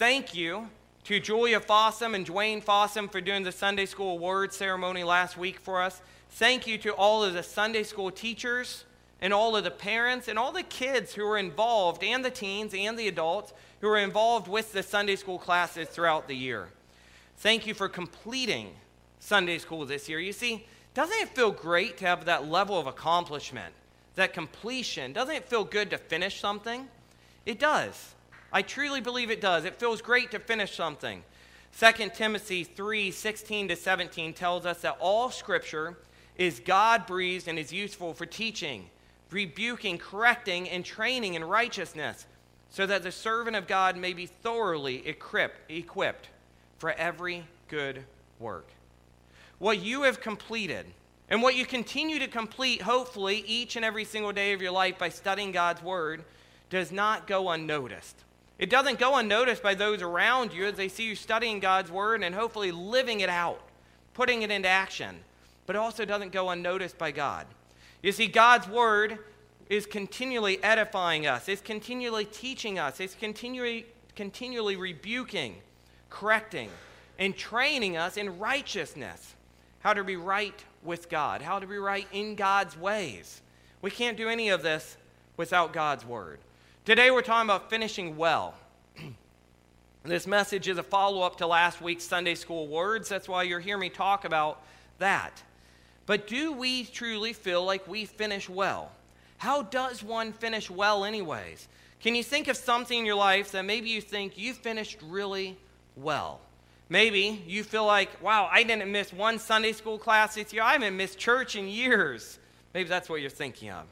Thank you to Julia Fossum and Dwayne Fossum for doing the Sunday School Award ceremony last week for us. Thank you to all of the Sunday school teachers and all of the parents and all the kids who were involved, and the teens and the adults who were involved with the Sunday school classes throughout the year. Thank you for completing Sunday school this year. You see, doesn't it feel great to have that level of accomplishment, that completion? Doesn't it feel good to finish something? It does. I truly believe it does. It feels great to finish something. 2 Timothy 3 16 to 17 tells us that all scripture is God breathed and is useful for teaching, rebuking, correcting, and training in righteousness, so that the servant of God may be thoroughly equipped for every good work. What you have completed and what you continue to complete, hopefully, each and every single day of your life by studying God's Word, does not go unnoticed. It doesn't go unnoticed by those around you as they see you studying God's Word and hopefully living it out, putting it into action. But it also doesn't go unnoticed by God. You see, God's Word is continually edifying us, it's continually teaching us, it's continually, continually rebuking, correcting, and training us in righteousness how to be right with God, how to be right in God's ways. We can't do any of this without God's Word. Today we're talking about finishing well. this message is a follow up to last week's Sunday school words. That's why you're hearing me talk about that. But do we truly feel like we finish well? How does one finish well, anyways? Can you think of something in your life that maybe you think you finished really well? Maybe you feel like, wow, I didn't miss one Sunday school class this year. I haven't missed church in years. Maybe that's what you're thinking of.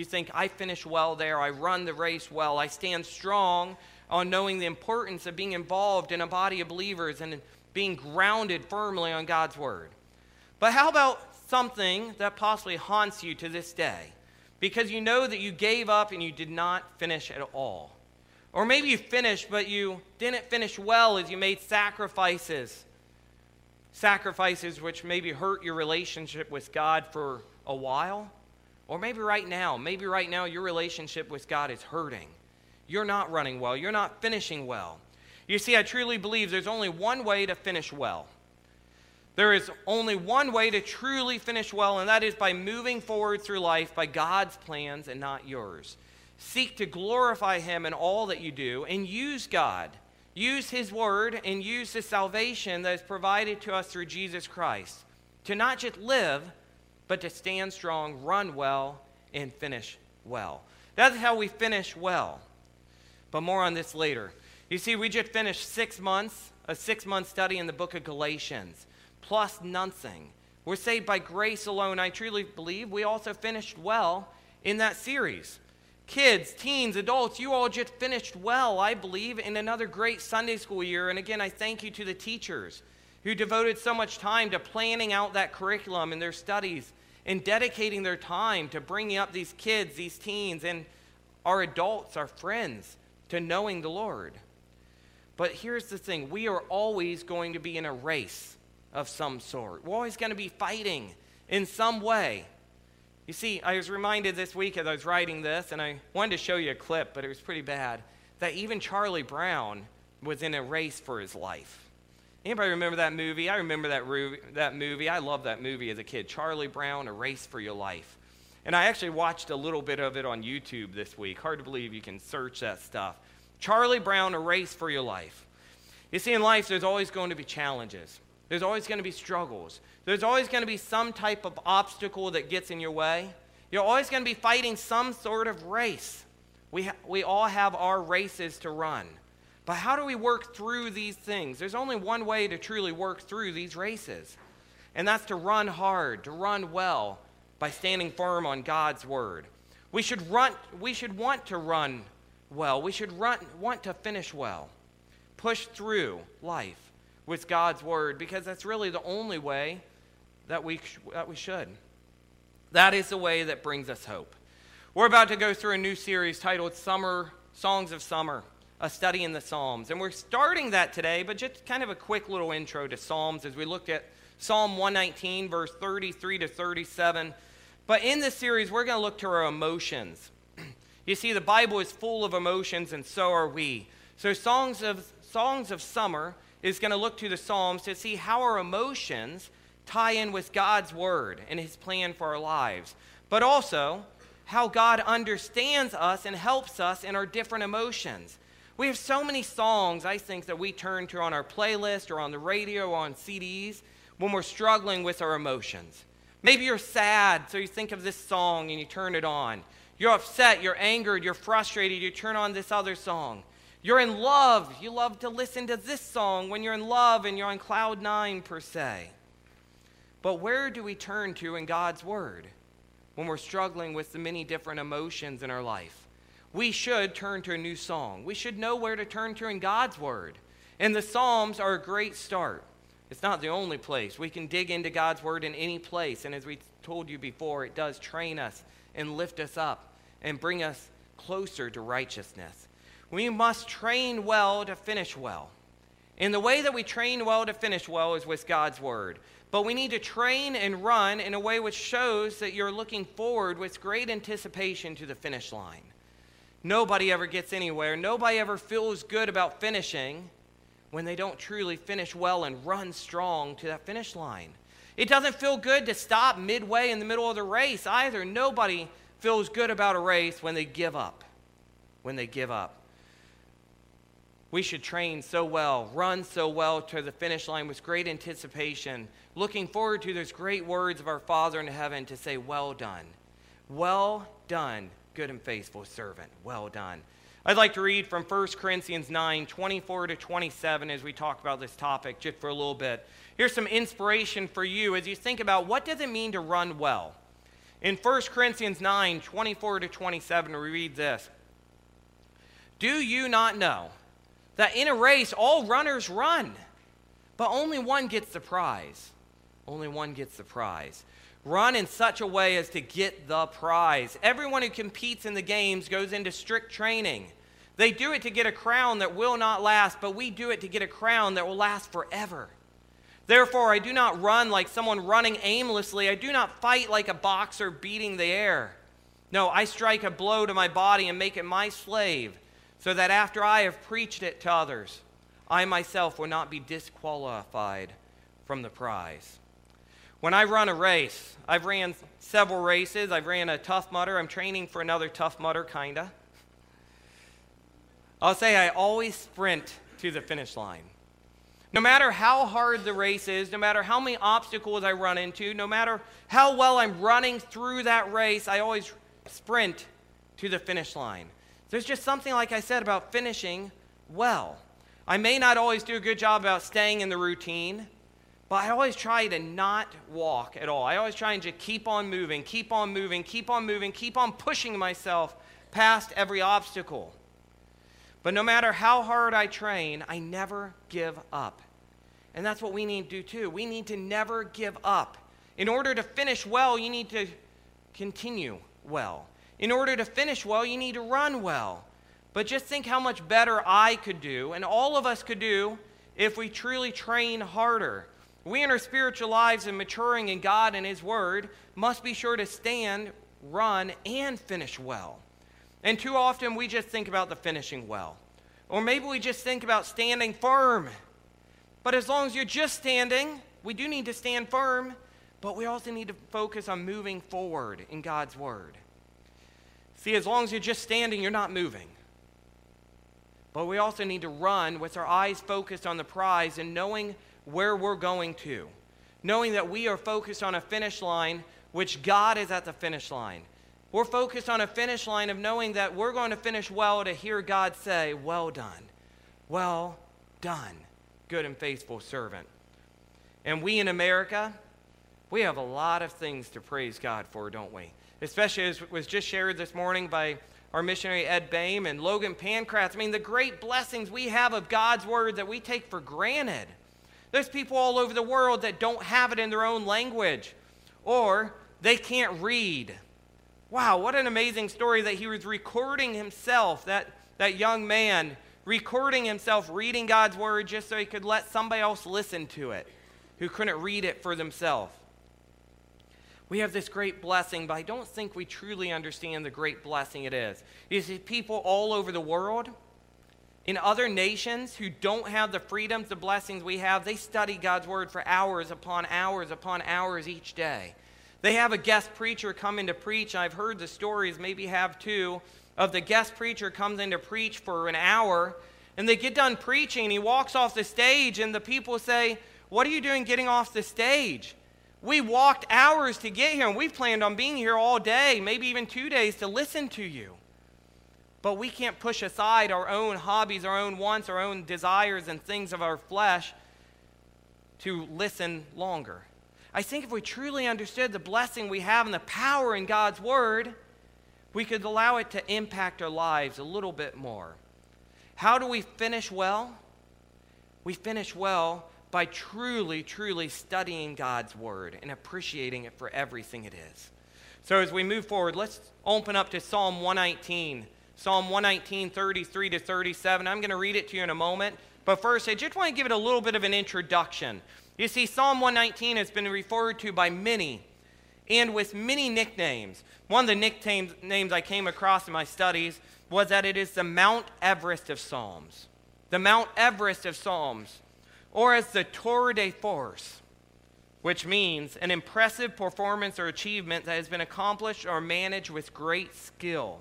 You think, I finish well there. I run the race well. I stand strong on knowing the importance of being involved in a body of believers and being grounded firmly on God's word. But how about something that possibly haunts you to this day because you know that you gave up and you did not finish at all? Or maybe you finished, but you didn't finish well as you made sacrifices. Sacrifices which maybe hurt your relationship with God for a while. Or maybe right now, maybe right now your relationship with God is hurting. You're not running well. You're not finishing well. You see, I truly believe there's only one way to finish well. There is only one way to truly finish well, and that is by moving forward through life by God's plans and not yours. Seek to glorify Him in all that you do and use God. Use His Word and use the salvation that is provided to us through Jesus Christ to not just live, but to stand strong, run well, and finish well. That's how we finish well. But more on this later. You see, we just finished six months, a six month study in the book of Galatians, plus nothing. We're saved by grace alone. I truly believe we also finished well in that series kids, teens, adults, you all just finished well, I believe, in another great Sunday school year. And again, I thank you to the teachers who devoted so much time to planning out that curriculum and their studies and dedicating their time to bringing up these kids, these teens, and our adults, our friends, to knowing the Lord. But here's the thing we are always going to be in a race of some sort, we're always going to be fighting in some way. You see, I was reminded this week as I was writing this, and I wanted to show you a clip, but it was pretty bad, that even Charlie Brown was in a race for his life. Anybody remember that movie? I remember that, ru- that movie. I loved that movie as a kid. Charlie Brown, A Race for Your Life. And I actually watched a little bit of it on YouTube this week. Hard to believe you can search that stuff. Charlie Brown, A Race for Your Life. You see, in life, there's always going to be challenges. There's always going to be struggles. There's always going to be some type of obstacle that gets in your way. You're always going to be fighting some sort of race. We, ha- we all have our races to run. But how do we work through these things? There's only one way to truly work through these races, and that's to run hard, to run well by standing firm on God's word. We should, run, we should want to run well. We should run, want to finish well. Push through life with God's word because that's really the only way that we, that we should. That is the way that brings us hope. We're about to go through a new series titled Summer Songs of Summer, a study in the Psalms. And we're starting that today, but just kind of a quick little intro to Psalms as we look at Psalm 119, verse 33 to 37. But in this series, we're going to look to our emotions. you see, the Bible is full of emotions, and so are we. So, Songs of, Songs of Summer is going to look to the Psalms to see how our emotions tie in with God's Word and His plan for our lives, but also how God understands us and helps us in our different emotions. We have so many songs, I think, that we turn to on our playlist or on the radio or on CDs when we're struggling with our emotions. Maybe you're sad, so you think of this song and you turn it on. You're upset, you're angered, you're frustrated, you turn on this other song. You're in love. You love to listen to this song when you're in love and you're on cloud nine, per se. But where do we turn to in God's Word when we're struggling with the many different emotions in our life? We should turn to a new song. We should know where to turn to in God's Word. And the Psalms are a great start. It's not the only place. We can dig into God's Word in any place. And as we told you before, it does train us and lift us up and bring us closer to righteousness. We must train well to finish well. And the way that we train well to finish well is with God's word. But we need to train and run in a way which shows that you're looking forward with great anticipation to the finish line. Nobody ever gets anywhere. Nobody ever feels good about finishing when they don't truly finish well and run strong to that finish line. It doesn't feel good to stop midway in the middle of the race either. Nobody feels good about a race when they give up. When they give up. We should train so well, run so well to the finish line with great anticipation, looking forward to those great words of our Father in heaven to say, Well done. Well done, good and faithful servant. Well done. I'd like to read from 1 Corinthians 9 24 to 27 as we talk about this topic just for a little bit. Here's some inspiration for you as you think about what does it mean to run well. In 1 Corinthians 9 24 to 27, we read this Do you not know? that in a race, all runners run, but only one gets the prize. Only one gets the prize. Run in such a way as to get the prize. Everyone who competes in the games goes into strict training. They do it to get a crown that will not last, but we do it to get a crown that will last forever. Therefore, I do not run like someone running aimlessly. I do not fight like a boxer beating the air. No, I strike a blow to my body and make it my slave so that after I have preached it to others, I myself will not be disqualified from the prize. When I run a race, I've ran several races. I've ran a Tough Mudder. I'm training for another Tough Mudder, kinda. I'll say I always sprint to the finish line. No matter how hard the race is, no matter how many obstacles I run into, no matter how well I'm running through that race, I always sprint to the finish line. There's just something, like I said, about finishing well. I may not always do a good job about staying in the routine, but I always try to not walk at all. I always try and just keep on moving, keep on moving, keep on moving, keep on pushing myself past every obstacle. But no matter how hard I train, I never give up. And that's what we need to do too. We need to never give up. In order to finish well, you need to continue well. In order to finish well, you need to run well. But just think how much better I could do, and all of us could do, if we truly train harder. We in our spiritual lives and maturing in God and His Word must be sure to stand, run, and finish well. And too often we just think about the finishing well. Or maybe we just think about standing firm. But as long as you're just standing, we do need to stand firm, but we also need to focus on moving forward in God's Word. See, as long as you're just standing, you're not moving. But we also need to run with our eyes focused on the prize and knowing where we're going to. Knowing that we are focused on a finish line, which God is at the finish line. We're focused on a finish line of knowing that we're going to finish well to hear God say, Well done, well done, good and faithful servant. And we in America, we have a lot of things to praise God for, don't we? especially as was just shared this morning by our missionary Ed Baim and Logan Pancratz. I mean, the great blessings we have of God's word that we take for granted. There's people all over the world that don't have it in their own language or they can't read. Wow, what an amazing story that he was recording himself, that, that young man recording himself reading God's word just so he could let somebody else listen to it who couldn't read it for themselves. We have this great blessing, but I don't think we truly understand the great blessing it is. You see, people all over the world, In other nations who don't have the freedoms, the blessings we have, they study God's word for hours upon hours upon hours each day. They have a guest preacher come in to preach. I've heard the stories, maybe have too, of the guest preacher comes in to preach for an hour, and they get done preaching, he walks off the stage, and the people say, What are you doing getting off the stage? We walked hours to get here, and we planned on being here all day, maybe even two days, to listen to you. But we can't push aside our own hobbies, our own wants, our own desires, and things of our flesh to listen longer. I think if we truly understood the blessing we have and the power in God's Word, we could allow it to impact our lives a little bit more. How do we finish well? We finish well by truly, truly studying God's Word and appreciating it for everything it is. So as we move forward, let's open up to Psalm 119. Psalm 119, 33 to 37. I'm going to read it to you in a moment. But first, I just want to give it a little bit of an introduction. You see, Psalm 119 has been referred to by many and with many nicknames. One of the nicknames names I came across in my studies was that it is the Mount Everest of Psalms. The Mount Everest of Psalms, or as the Tour de Force, which means an impressive performance or achievement that has been accomplished or managed with great skill.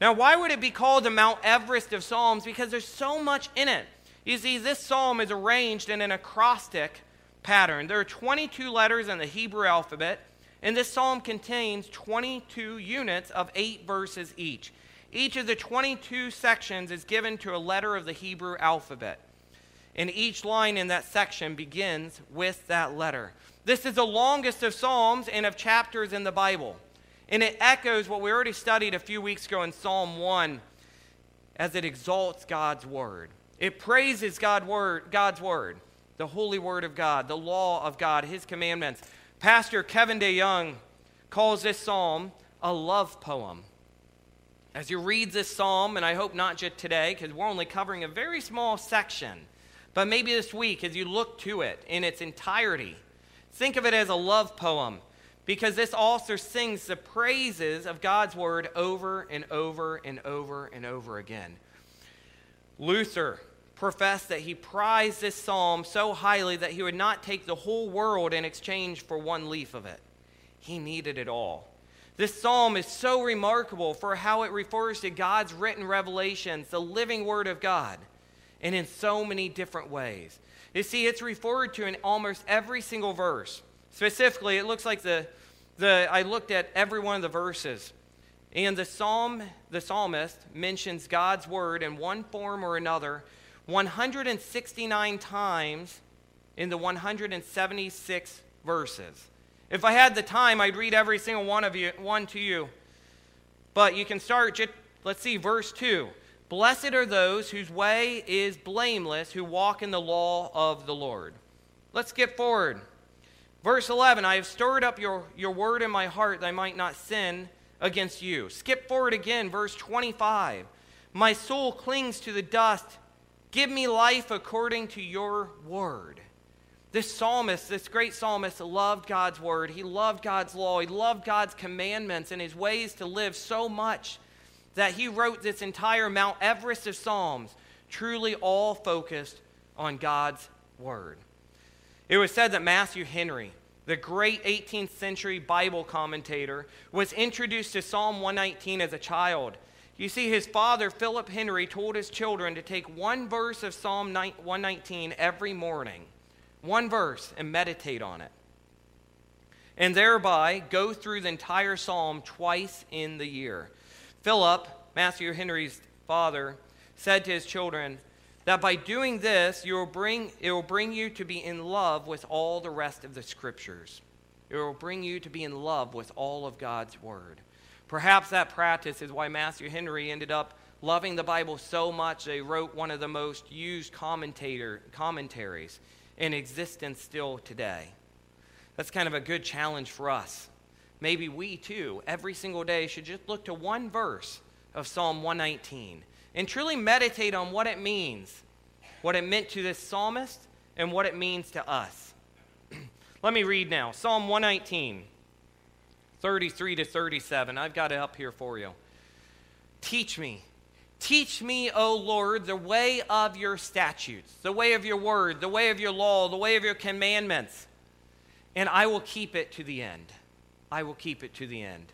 Now, why would it be called the Mount Everest of Psalms? Because there's so much in it. You see, this psalm is arranged in an acrostic pattern. There are 22 letters in the Hebrew alphabet, and this psalm contains 22 units of eight verses each. Each of the 22 sections is given to a letter of the Hebrew alphabet, and each line in that section begins with that letter. This is the longest of psalms and of chapters in the Bible, and it echoes what we already studied a few weeks ago in Psalm 1 as it exalts God's word. It praises God word, God's word, the holy word of God, the law of God, his commandments. Pastor Kevin DeYoung calls this psalm a love poem. As you read this psalm, and I hope not just today, because we're only covering a very small section, but maybe this week as you look to it in its entirety, think of it as a love poem because this author sings the praises of God's word over and over and over and over again. Luther professed that he prized this psalm so highly that he would not take the whole world in exchange for one leaf of it. He needed it all. This psalm is so remarkable for how it refers to God's written revelations, the living word of God, and in so many different ways. You see, it's referred to in almost every single verse. Specifically, it looks like the, the I looked at every one of the verses. And the psalm, the psalmist mentions God's word in one form or another 169 times in the 176 verses. If I had the time, I'd read every single one of you, one to you. But you can start, just, let's see, verse 2. Blessed are those whose way is blameless, who walk in the law of the Lord. Let's skip forward. Verse 11 I have stirred up your, your word in my heart that I might not sin against you. Skip forward again, verse 25. My soul clings to the dust. Give me life according to your word. This psalmist, this great psalmist, loved God's word. He loved God's law. He loved God's commandments and his ways to live so much that he wrote this entire Mount Everest of Psalms, truly all focused on God's word. It was said that Matthew Henry, the great 18th century Bible commentator, was introduced to Psalm 119 as a child. You see, his father, Philip Henry, told his children to take one verse of Psalm 119 every morning, one verse, and meditate on it. And thereby go through the entire psalm twice in the year. Philip, Matthew Henry's father, said to his children, that by doing this, you will bring, it will bring you to be in love with all the rest of the scriptures. It will bring you to be in love with all of God's word. Perhaps that practice is why Matthew Henry ended up loving the Bible so much they wrote one of the most used commentator, commentaries in existence still today. That's kind of a good challenge for us. Maybe we too, every single day, should just look to one verse of Psalm 119 and truly meditate on what it means, what it meant to this psalmist, and what it means to us. Let me read now Psalm 119, 33 to 37. I've got it up here for you. Teach me Teach me, O Lord, the way of your statutes, the way of your word, the way of your law, the way of your commandments, and I will keep it to the end. I will keep it to the end.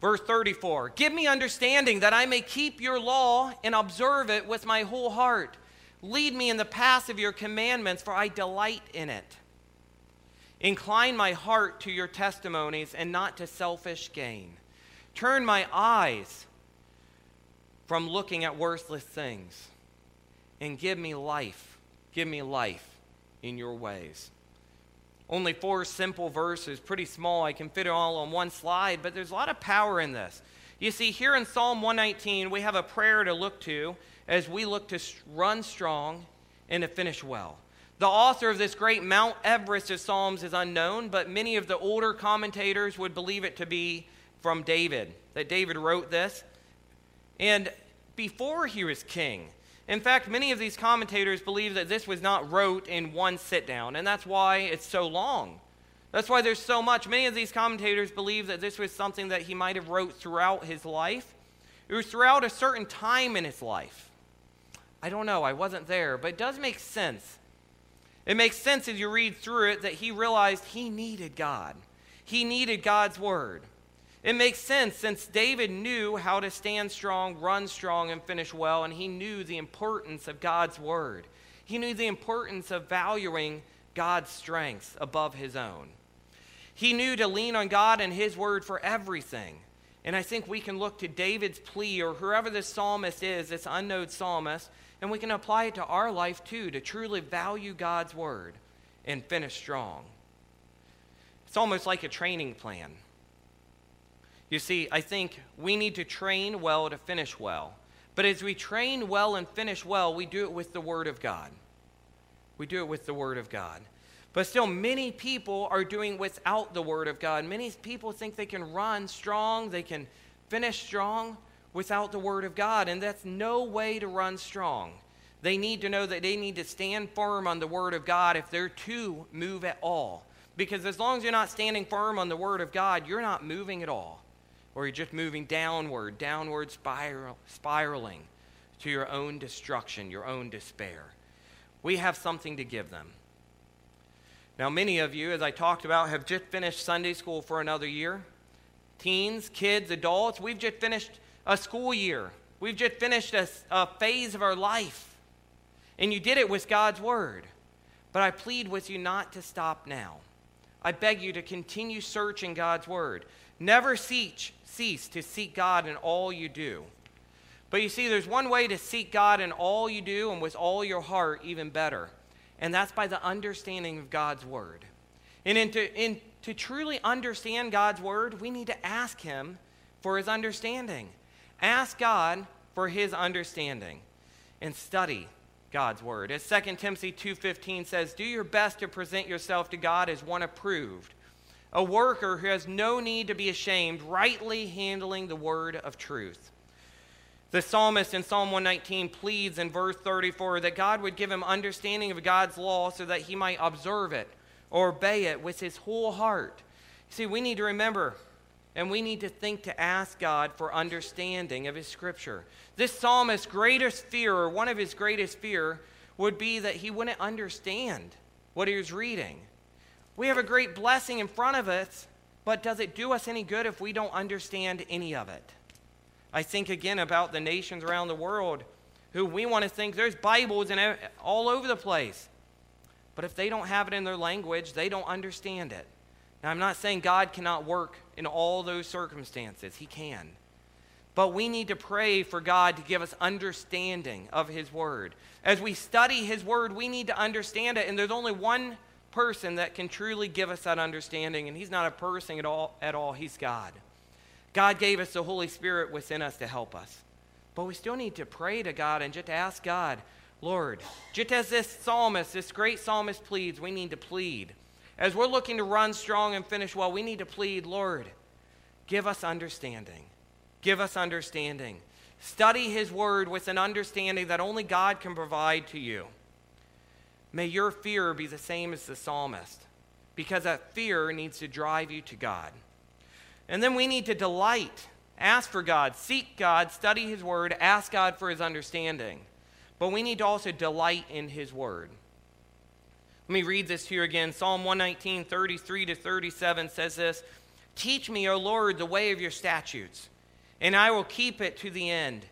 Verse 34 Give me understanding that I may keep your law and observe it with my whole heart. Lead me in the paths of your commandments, for I delight in it. Incline my heart to your testimonies and not to selfish gain. Turn my eyes from looking at worthless things and give me life. Give me life in your ways. Only four simple verses, pretty small. I can fit it all on one slide, but there's a lot of power in this. You see, here in Psalm 119, we have a prayer to look to as we look to run strong and to finish well. The author of this great Mount Everest of Psalms is unknown, but many of the older commentators would believe it to be from David, that David wrote this. And before he was king, in fact, many of these commentators believe that this was not wrote in one sit down, and that's why it's so long. That's why there's so much. Many of these commentators believe that this was something that he might have wrote throughout his life. It was throughout a certain time in his life. I don't know, I wasn't there, but it does make sense it makes sense as you read through it that he realized he needed God. He needed God's word. It makes sense since David knew how to stand strong, run strong, and finish well, and he knew the importance of God's word. He knew the importance of valuing God's strengths above his own. He knew to lean on God and his word for everything. And I think we can look to David's plea, or whoever this psalmist is, this unknown psalmist, and we can apply it to our life too, to truly value God's word and finish strong. It's almost like a training plan. You see, I think we need to train well to finish well. But as we train well and finish well, we do it with the Word of God. We do it with the Word of God. But still, many people are doing without the Word of God. Many people think they can run strong, they can finish strong, without the Word of God, and that's no way to run strong. They need to know that they need to stand firm on the Word of God if they're to move at all. Because as long as you're not standing firm on the Word of God, you're not moving at all. Or you're just moving downward, downward spiral, spiraling to your own destruction, your own despair. We have something to give them. Now, many of you, as I talked about, have just finished Sunday school for another year. Teens, kids, adults, we've just finished a school year. We've just finished a, a phase of our life. And you did it with God's word. But I plead with you not to stop now. I beg you to continue searching God's word. Never cease, cease to seek God in all you do. But you see, there's one way to seek God in all you do and with all your heart, even better. And that's by the understanding of God's word. And in to, in, to truly understand God's word, we need to ask Him for His understanding. Ask God for his understanding and study God's word. As 2 Timothy 2:15 says, "Do your best to present yourself to God as one approved, a worker who has no need to be ashamed, rightly handling the word of truth." The psalmist in Psalm 119 pleads in verse 34 that God would give him understanding of God's law so that he might observe it or obey it with his whole heart. See, we need to remember and we need to think to ask God for understanding of His Scripture. This psalmist's greatest fear, or one of his greatest fear, would be that he wouldn't understand what he was reading. We have a great blessing in front of us, but does it do us any good if we don't understand any of it? I think again about the nations around the world who we want to think there's Bibles and all over the place. But if they don't have it in their language, they don't understand it. Now, I'm not saying God cannot work in all those circumstances, He can. But we need to pray for God to give us understanding of His Word. As we study His Word, we need to understand it, and there's only one person that can truly give us that understanding, and He's not a person at all, at all. He's God. God gave us the Holy Spirit within us to help us. But we still need to pray to God and just ask God, Lord, just as this psalmist, this great psalmist pleads, we need to plead. As we're looking to run strong and finish well, we need to plead, Lord, give us understanding. Give us understanding. Study His Word with an understanding that only God can provide to you. May your fear be the same as the psalmist, because that fear needs to drive you to God. And then we need to delight. Ask for God, seek God, study His Word, ask God for His understanding. But we need to also delight in His Word. Let me read this to you again. Psalm 119, 33 to 37 says this Teach me, O Lord, the way of your statutes, and I will keep it to the end.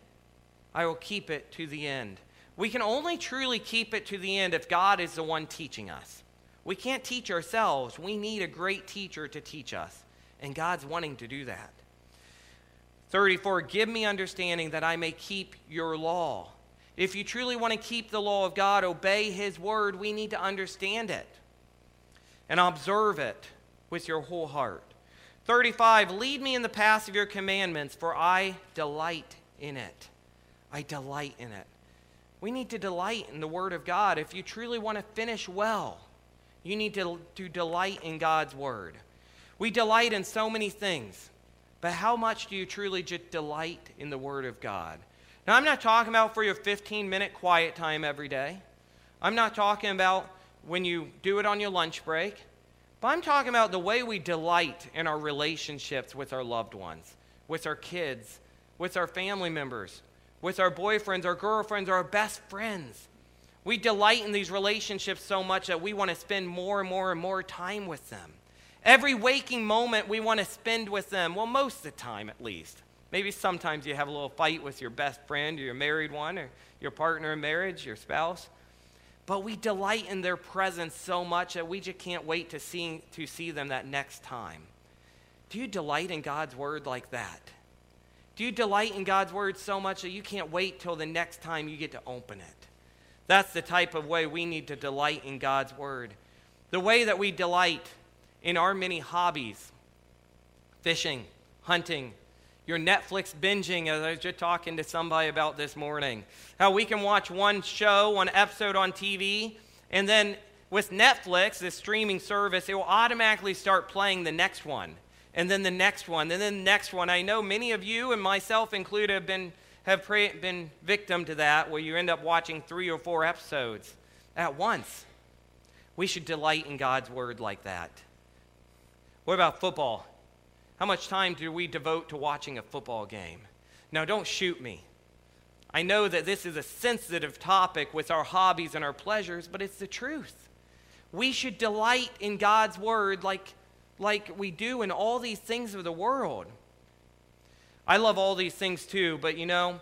I will keep it to the end. We can only truly keep it to the end if God is the one teaching us. We can't teach ourselves. We need a great teacher to teach us, and God's wanting to do that. 34 Give me understanding that I may keep your law. If you truly want to keep the law of God, obey his word, we need to understand it and observe it with your whole heart. 35 Lead me in the paths of your commandments, for I delight in it. I delight in it. We need to delight in the word of God. If you truly want to finish well, you need to, to delight in God's word. We delight in so many things. But how much do you truly just delight in the Word of God? Now, I'm not talking about for your 15 minute quiet time every day. I'm not talking about when you do it on your lunch break. But I'm talking about the way we delight in our relationships with our loved ones, with our kids, with our family members, with our boyfriends, our girlfriends, our best friends. We delight in these relationships so much that we want to spend more and more and more time with them. Every waking moment we want to spend with them, well, most of the time at least. Maybe sometimes you have a little fight with your best friend or your married one or your partner in marriage, your spouse. But we delight in their presence so much that we just can't wait to see, to see them that next time. Do you delight in God's word like that? Do you delight in God's word so much that you can't wait till the next time you get to open it? That's the type of way we need to delight in God's word. The way that we delight in our many hobbies fishing, hunting, your Netflix binging, as I was just talking to somebody about this morning. How we can watch one show, one episode on TV, and then with Netflix, this streaming service, it will automatically start playing the next one, and then the next one, and then the next one. I know many of you, and myself included, have been, have been victim to that, where you end up watching three or four episodes at once. We should delight in God's word like that. What about football? How much time do we devote to watching a football game? Now, don't shoot me. I know that this is a sensitive topic with our hobbies and our pleasures, but it's the truth. We should delight in God's word like, like we do in all these things of the world. I love all these things too, but you know,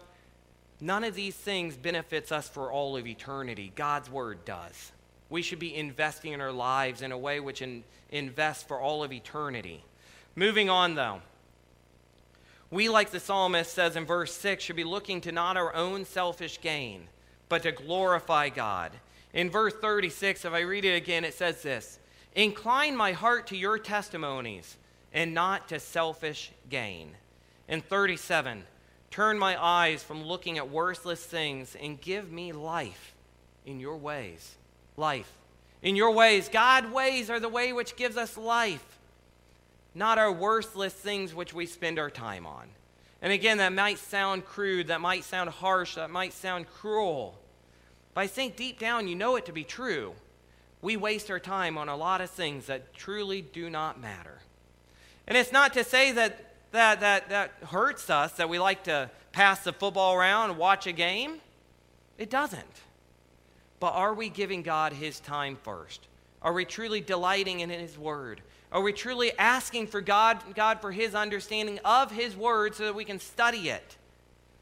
none of these things benefits us for all of eternity. God's word does. We should be investing in our lives in a way which in, invests for all of eternity. Moving on, though. We, like the psalmist says in verse 6, should be looking to not our own selfish gain, but to glorify God. In verse 36, if I read it again, it says this Incline my heart to your testimonies and not to selfish gain. In 37, turn my eyes from looking at worthless things and give me life in your ways life. In your ways, God ways are the way which gives us life, not our worthless things which we spend our time on. And again, that might sound crude, that might sound harsh, that might sound cruel. But I think deep down you know it to be true. We waste our time on a lot of things that truly do not matter. And it's not to say that that, that, that hurts us, that we like to pass the football around and watch a game. It doesn't. But are we giving God his time first? Are we truly delighting in his word? Are we truly asking for God, God for his understanding of his word so that we can study it?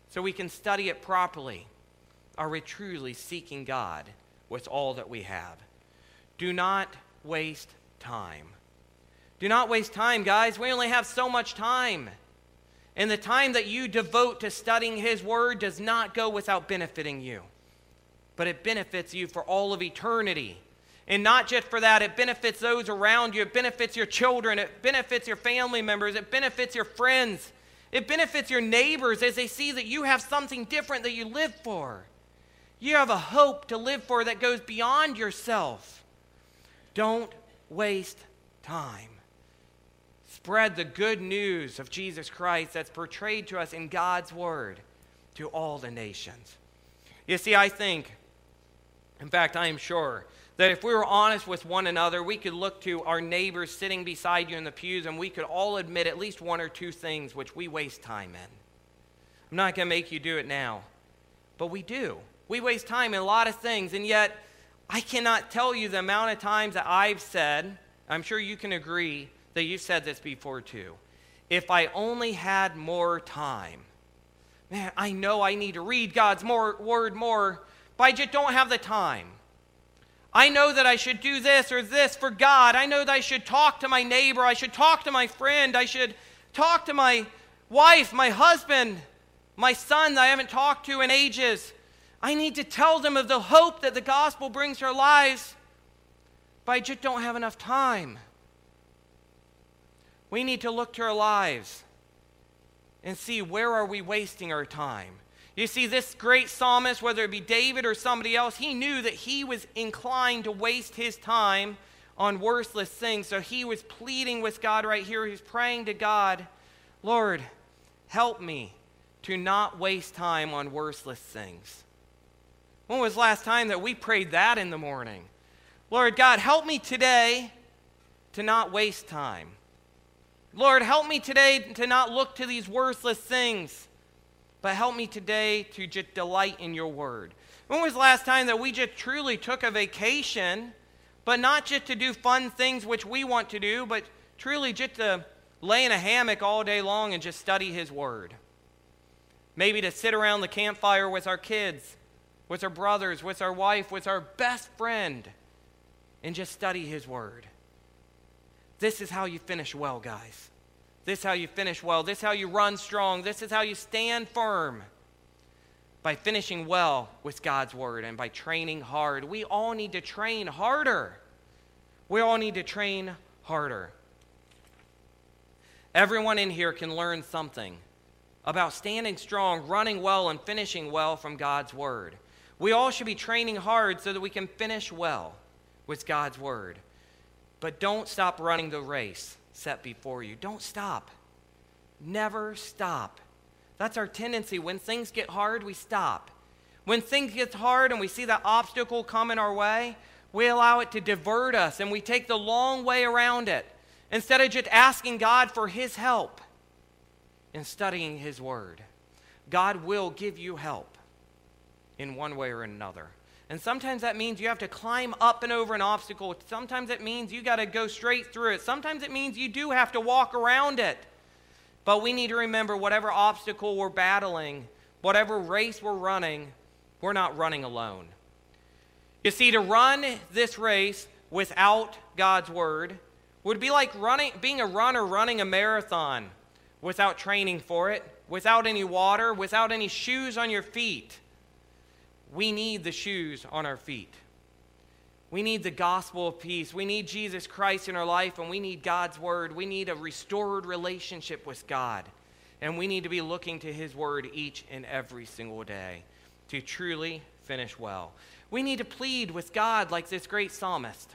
So we can study it properly? Are we truly seeking God with all that we have? Do not waste time. Do not waste time, guys. We only have so much time. And the time that you devote to studying His Word does not go without benefiting you but it benefits you for all of eternity. And not just for that, it benefits those around you, it benefits your children, it benefits your family members, it benefits your friends, it benefits your neighbors as they see that you have something different that you live for. You have a hope to live for that goes beyond yourself. Don't waste time. Spread the good news of Jesus Christ that's portrayed to us in God's Word to all the nations. You see, I think in fact, I am sure That if we were honest with one another, we could look to our neighbors sitting beside you in the pews and we could all admit at least one or two things which we waste time in. I'm not going to make you do it now, but we do. We waste time in a lot of things, and yet I cannot tell you the amount of times that I've said, I'm sure you can agree that you've said this before too. If I only had more time. Man, I know I need to read God's more, word more, but I just don't have the time. I know that I should do this or this for God. I know that I should talk to my neighbor. I should talk to my friend. I should talk to my wife, my husband, my son that I haven't talked to in ages. I need to tell them of the hope that the gospel brings to our lives, but I just don't have enough time. We need to look to our lives and see where are we wasting our time. You see, this great psalmist, whether it be David or somebody else, he knew that he was inclined to waste his time on worthless things. So he was pleading with God right here. He's praying to God, Lord, help me to not waste time on worthless things. When was last time that we prayed that in the morning? Lord God, help me today to not waste time. Lord, help me today to not look to these worthless things but help me today to just delight in your word. When was the last time that we just truly took a vacation, but not just to do fun things which we want to do, but truly just to lay in a hammock all day long and just study his word? Maybe to sit around the campfire with our kids, with our brothers, with our wife, with our best friend, and just study his word. This is how you finish well, guys. This is how you finish well. This is how you run strong. This is how you stand firm. By finishing well with God's word and by training hard. We all need to train harder. We all need to train harder. Everyone in here can learn something about standing strong, running well, and finishing well from God's word. We all should be training hard so that we can finish well with God's word. But don't stop running the race set before you. Don't stop. Never stop. That's our tendency. When things get hard, we stop. When things get hard and we see that obstacle coming our way, we allow it to divert us and we take the long way around it instead of just asking God for His help and studying His Word. God will give you help in one way or another. And sometimes that means you have to climb up and over an obstacle. Sometimes it means you got to go straight through it. Sometimes it means you do have to walk around it. But we need to remember whatever obstacle we're battling, whatever race we're running, we're not running alone. You see, to run this race without God's word would be like running, being a runner running a marathon without training for it, without any water, without any shoes on your feet we need the shoes on our feet. We need the gospel of peace. We need Jesus Christ in our life, and we need God's word. We need a restored relationship with God. And we need to be looking to his word each and every single day to truly finish well. We need to plead with God like this great psalmist.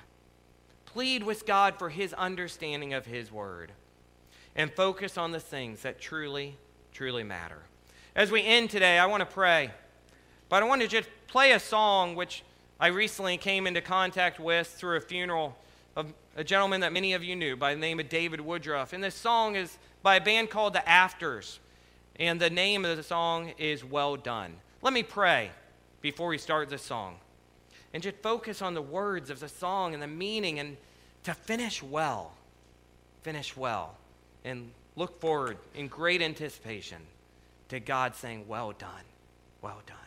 Plead with God for his understanding of his word and focus on the things that truly, truly matter. As we end today, I want to pray. But I want to just play a song which I recently came into contact with through a funeral of a gentleman that many of you knew by the name of David Woodruff. And this song is by a band called The Afters. And the name of the song is Well Done. Let me pray before we start this song. And just focus on the words of the song and the meaning and to finish well. Finish well. And look forward in great anticipation to God saying, Well done. Well done.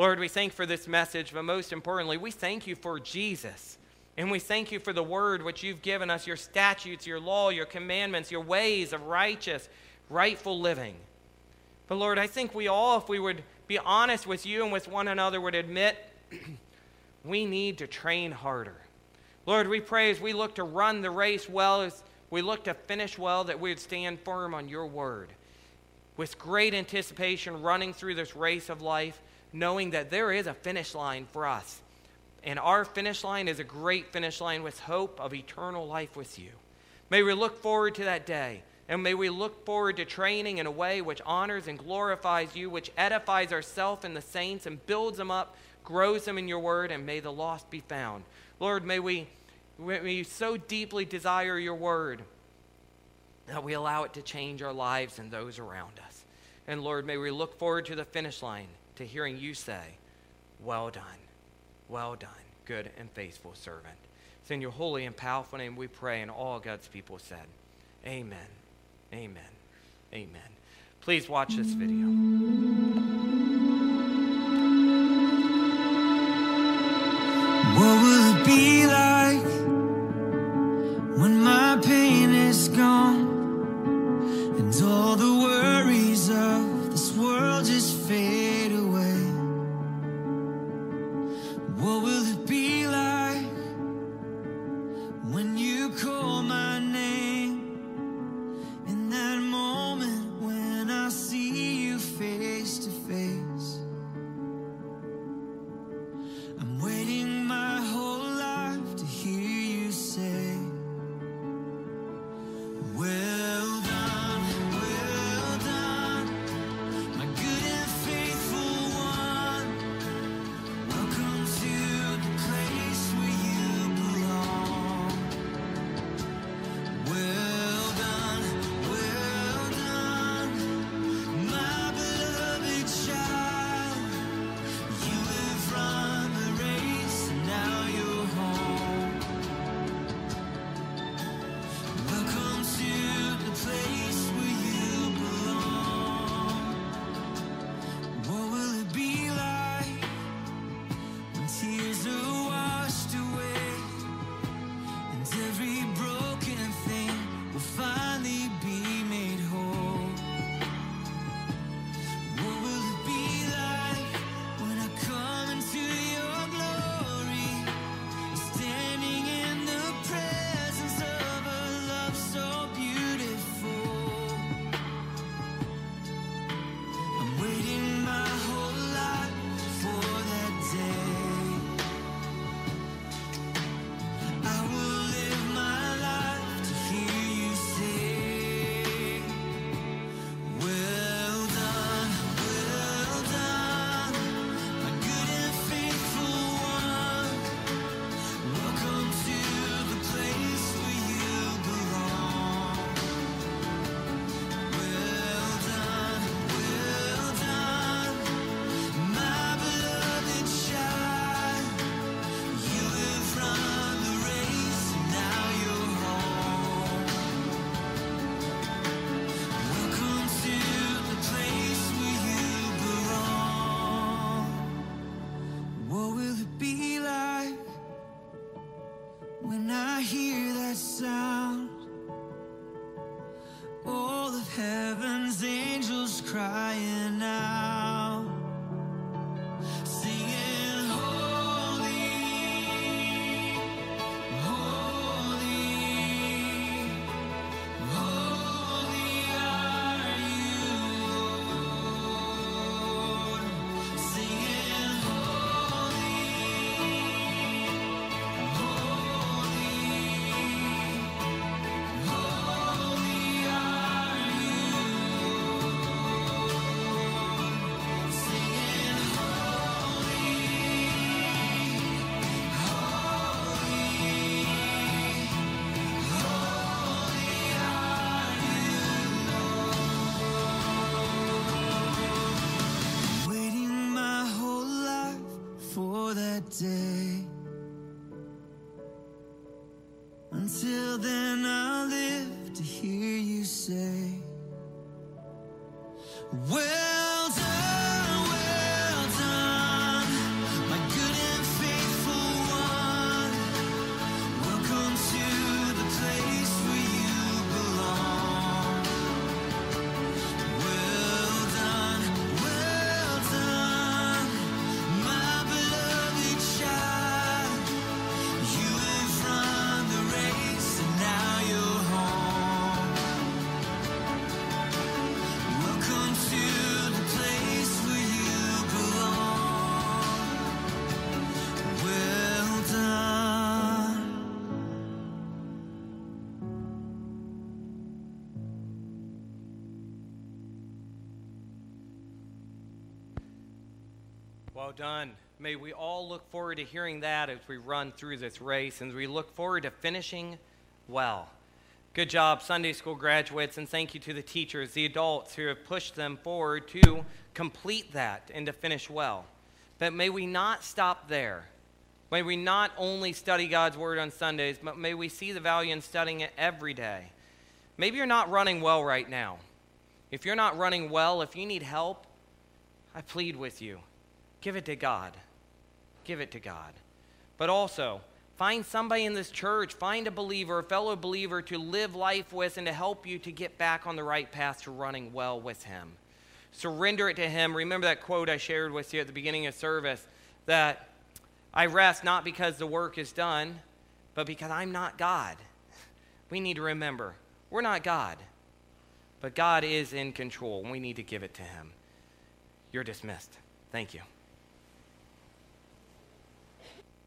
Lord, we thank for this message, but most importantly, we thank you for Jesus. And we thank you for the word which you've given us, your statutes, your law, your commandments, your ways of righteous, rightful living. But Lord, I think we all, if we would be honest with you and with one another, would admit we need to train harder. Lord, we pray as we look to run the race well, as we look to finish well, that we would stand firm on your word. With great anticipation, running through this race of life, knowing that there is a finish line for us. And our finish line is a great finish line with hope of eternal life with you. May we look forward to that day. And may we look forward to training in a way which honors and glorifies you, which edifies ourselves and the saints and builds them up, grows them in your word, and may the lost be found. Lord, may we, may we so deeply desire your word that we allow it to change our lives and those around us. And Lord, may we look forward to the finish line to hearing you say, Well done, well done, good and faithful servant. It's in your holy and powerful name we pray, and all God's people said, Amen, amen, amen. Please watch this video. What it be like? Well done. May we all look forward to hearing that as we run through this race and we look forward to finishing well. Good job, Sunday school graduates, and thank you to the teachers, the adults who have pushed them forward to complete that and to finish well. But may we not stop there. May we not only study God's Word on Sundays, but may we see the value in studying it every day. Maybe you're not running well right now. If you're not running well, if you need help, I plead with you give it to God. Give it to God. But also, find somebody in this church, find a believer, a fellow believer to live life with and to help you to get back on the right path to running well with Him. Surrender it to Him. Remember that quote I shared with you at the beginning of service that I rest not because the work is done, but because I'm not God. We need to remember we're not God, but God is in control, we need to give it to Him. You're dismissed. Thank you.